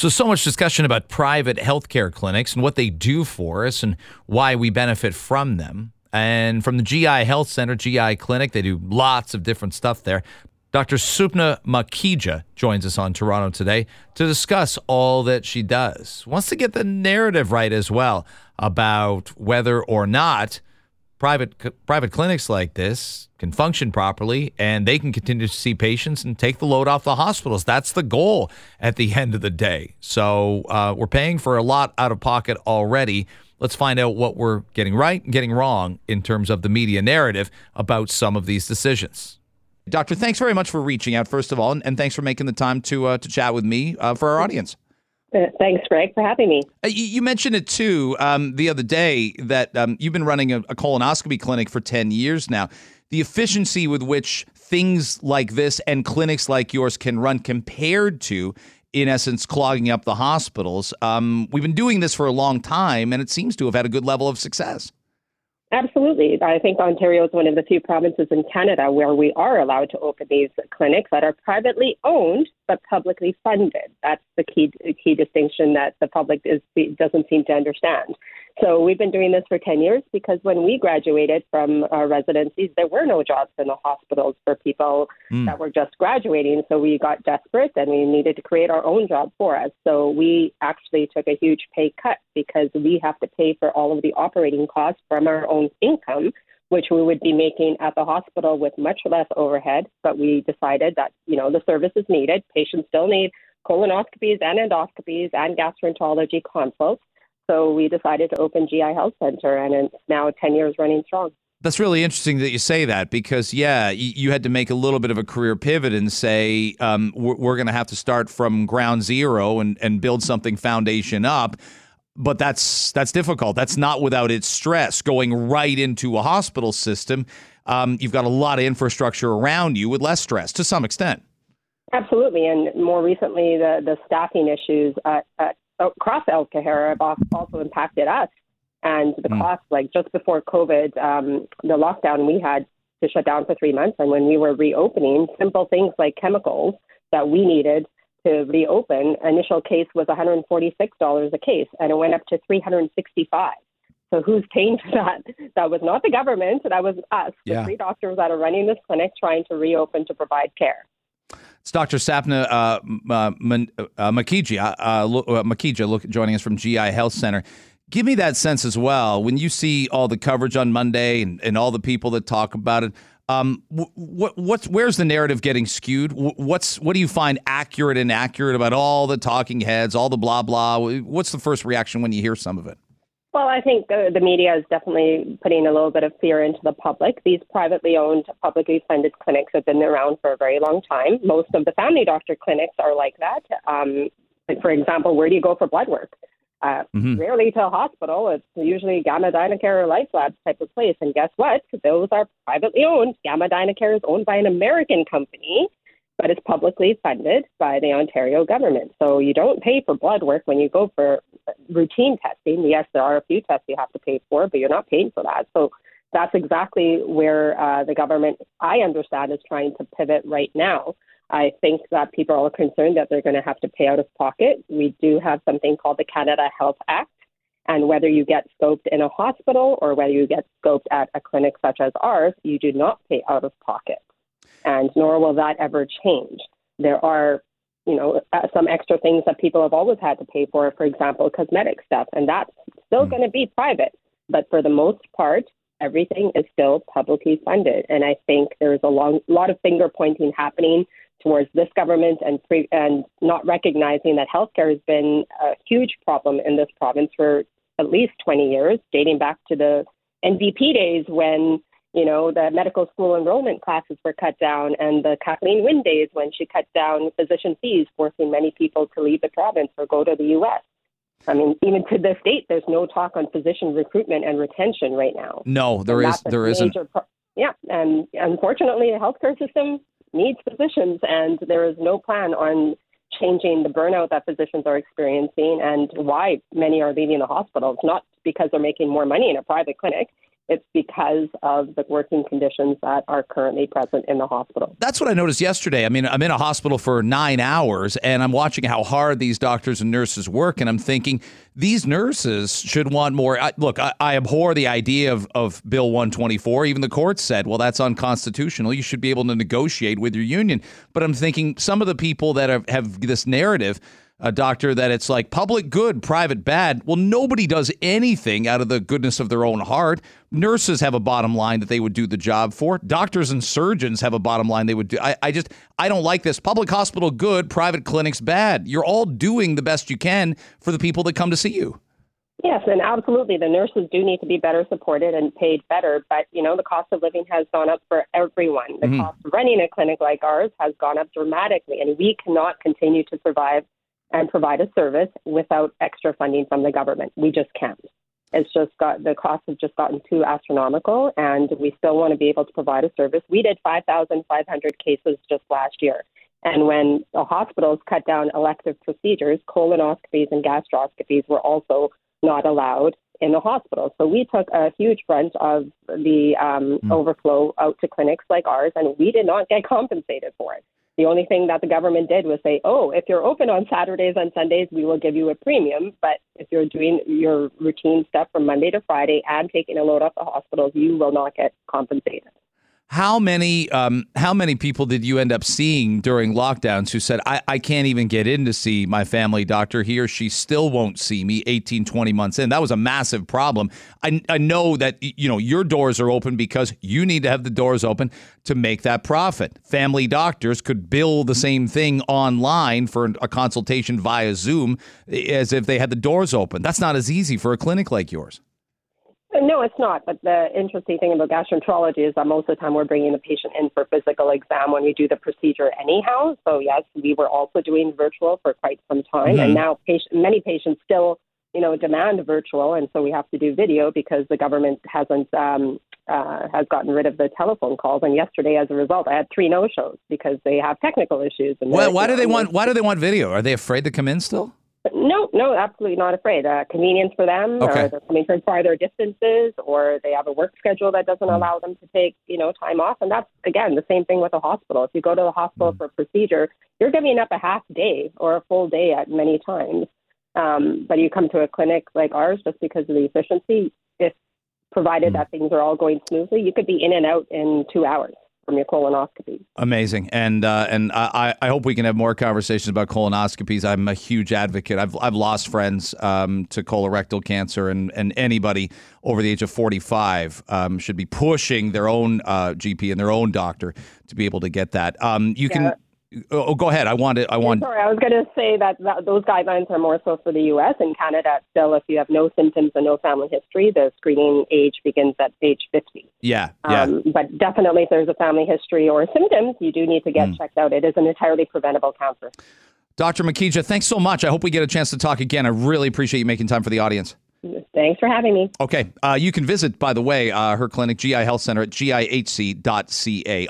So, so much discussion about private healthcare clinics and what they do for us and why we benefit from them. And from the GI Health Center, GI Clinic, they do lots of different stuff there. Dr. Sapna Makhija joins us on Toronto today to discuss all that she does. Wants to get the narrative right as well about whether or not private private clinics like this can function properly and they can continue to see patients and take the load off the hospitals. That's the goal at the end of the day. So uh, we're paying for a lot out of pocket already. Let's find out what we're getting right and getting wrong in terms of the media narrative about some of these decisions. Doctor, thanks very much for reaching out, first of all, and, and thanks for making the time to uh, to chat with me uh, for our audience. Uh, thanks, Greg, for having me. Uh, you, mentioned it too um, the other day that um, you've been running a, a, colonoscopy clinic for 10 years now. The efficiency with which things like this and clinics like yours can run compared to, in essence, clogging up the hospitals. Um, we've been doing this for a long time, and it seems to have had a good level of success. Absolutely. I think Ontario is one of the few provinces in Canada where we are allowed to open these clinics that are privately owned but publicly funded. That's the key key distinction that the public is, doesn't seem to understand. So we've been doing this for 10 years because when we graduated from our residencies, there were no jobs in the hospitals for people mm. that were just graduating. So we got desperate and we needed to create our own job for us. So we actually took a huge pay cut because we have to pay for all of the operating costs from our own income which we would be making at the hospital with much less overhead. But we decided that, you know, the service is needed. Patients still need colonoscopies and endoscopies and gastroenterology consults. So we decided to open GI Health Center, and it's now 10 years running strong. That's really interesting that you say that because, yeah, you, had to make a little bit of a career pivot and say, um, we're, going to have to start from ground zero and, and build something foundation up. But that's that's difficult. That's not without its stress. Going right into a hospital system, um, you've got a lot of infrastructure around you with less stress to some extent. Absolutely, and more recently, the the staffing issues at, at across El Cajera have also impacted us. And the mm. cost, like just before COVID, um, the lockdown, we had to shut down for three months. And when we were reopening, simple things like chemicals that we needed to reopen, initial case was $146 a case, and it went up to 365 so who's paying for that? That was not the government. That was us, yeah. the three doctors that are running this clinic, trying to reopen to provide care. It's Dr. Sapna uh, uh, uh, Makhija, uh, uh, look, joining us from GI Health Center. Give me that sense as well. When you see all the coverage on Monday and, and all the people that talk about it, um, what, what's where's the narrative getting skewed? What's what do you find accurate and inaccurate about all the talking heads, all the blah blah? What's the first reaction when you hear some of it? Well, I think the, the media is definitely putting a little bit of fear into the public. These privately owned, publicly funded clinics have been around for a very long time. Most of the family doctor clinics are like that. Um, for example, where do you go for blood work? Uh, mm-hmm. Rarely to a hospital. It's usually Gamma Dynacare or Life Labs type of place. And guess what? Those are privately owned. Gamma Dynacare is owned by an American company but it's publicly funded by the Ontario government. So you don't pay for blood work when you go for routine testing. Yes, there are a few tests you have to pay for, but you're not paying for that. So that's exactly where uh, the government, I understand, is trying to pivot right now. I think that people are concerned that they're going to have to pay out of pocket. We do have something called the Canada Health Act. And whether you get scoped in a hospital or whether you get scoped at a clinic such as ours, you do not pay out of pocket and nor will that ever change. There are, you know, uh, some extra things that people have always had to pay for, for example, cosmetic stuff, and that's still mm. going to be private. But for the most part, everything is still publicly funded, and I think there's a long, lot of finger pointing happening towards this government and pre- and not recognizing that healthcare has been a huge problem in this province for at least 20 years, dating back to the NDP days when you know, the medical school enrollment classes were cut down, and the Kathleen Wynne days when she cut down physician fees, forcing many people to leave the province or go to the U.S. I mean, even to this date, there's no talk on physician recruitment and retention right now. No, there is, there isn't. Pro- yeah, and unfortunately, the healthcare system needs physicians, and there is no plan on changing the burnout that physicians are experiencing and why many are leaving the hospitals. Not because they're making more money in a private clinic, It's because of the working conditions that are currently present in the hospital. That's what I noticed yesterday. I mean, I'm in a hospital for nine hours and I'm watching how hard these doctors and nurses work, and I'm thinking these nurses should want more. I, look, I, I abhor the idea of, of Bill 124. Even the court said, well, that's unconstitutional. You should be able to negotiate with your union. But I'm thinking some of the people that have, have this narrative a doctor that it's like public good, private bad. Well, nobody does anything out of the goodness of their own heart. Nurses have a bottom line that they would do the job for. Doctors and surgeons have a bottom line they would do. I, I just, I don't like this. Public hospital good, private clinics bad. You're all doing the best you can for the people that come to see you. Yes, and absolutely. The nurses do need to be better supported and paid better. But, you know, the cost of living has gone up for everyone. The mm-hmm. cost of running a clinic like ours has gone up dramatically, and we cannot continue to survive and provide a service without extra funding from the government. We just can't. It's just got the costs have just gotten too astronomical, and we still want to be able to provide a service. We did 5,500 cases just last year. And when the hospitals cut down elective procedures, colonoscopies and gastroscopies were also not allowed in the hospital. So we took a huge brunt of the um, mm. overflow out to clinics like ours, and we did not get compensated for it. The only thing that the government did was say, oh, if you're open on Saturdays and Sundays, we will give you a premium. But if you're doing your routine stuff from Monday to Friday and taking a load off the hospitals, you will not get compensated. How many um, how many people did you end up seeing during lockdowns who said, I, I can't even get in to see my family doctor. He or she still won't see me 18, 20 months in. That was a massive problem. I, I know that you know your doors are open because you need to have the doors open to make that profit. Family doctors could bill the same thing online for a consultation via Zoom as if they had the doors open. That's not as easy for a clinic like yours. No, it's not. But the interesting thing about gastroenterology is that most of the time we're bringing the patient in for physical exam when we do the procedure anyhow. So yes, we were also doing virtual for quite some time, mm-hmm. and now patient, many patients still, you know, demand virtual, and so we have to do video because the government hasn't um, uh, has gotten rid of the telephone calls. And yesterday, as a result, I had three no shows because they have technical issues. And well, why do they want? Why do they want video? Are they afraid to come in still? No, no, absolutely not afraid. Uh, convenience for them, okay. or they're coming from farther distances, or they have a work schedule that doesn't mm. allow them to take, you know, time off. And that's again the same thing with a hospital. If you go to the hospital mm. for a procedure, you're giving up a half day or a full day at many times. Um, but you come to a clinic like ours just because of the efficiency. If provided mm. that things are all going smoothly, you could be in and out in two hours from your colonoscopy. Amazing, and uh, and I, I hope we can have more conversations about colonoscopies. I'm a huge advocate. I've I've lost friends um, to colorectal cancer, and and anybody over the age of 45 um, should be pushing their own uh, GP and their own doctor to be able to get that. Um, you yeah. can Oh, oh, go ahead. I wanted. I want. Sorry, I was going to say that, that those guidelines are more so for the U.S. In Canada, still, if you have no symptoms and no family history, the screening age begins at age 50. Yeah, yeah. Um, but definitely, if there's a family history or symptoms, you do need to get mm. checked out. It is an entirely preventable cancer. Dr. Makhija, thanks so much. I hope we get a chance to talk again. I really appreciate you making time for the audience. Thanks for having me. Okay. Uh, you can visit, by the way, uh, her clinic, GI Health Center at gihc.ca.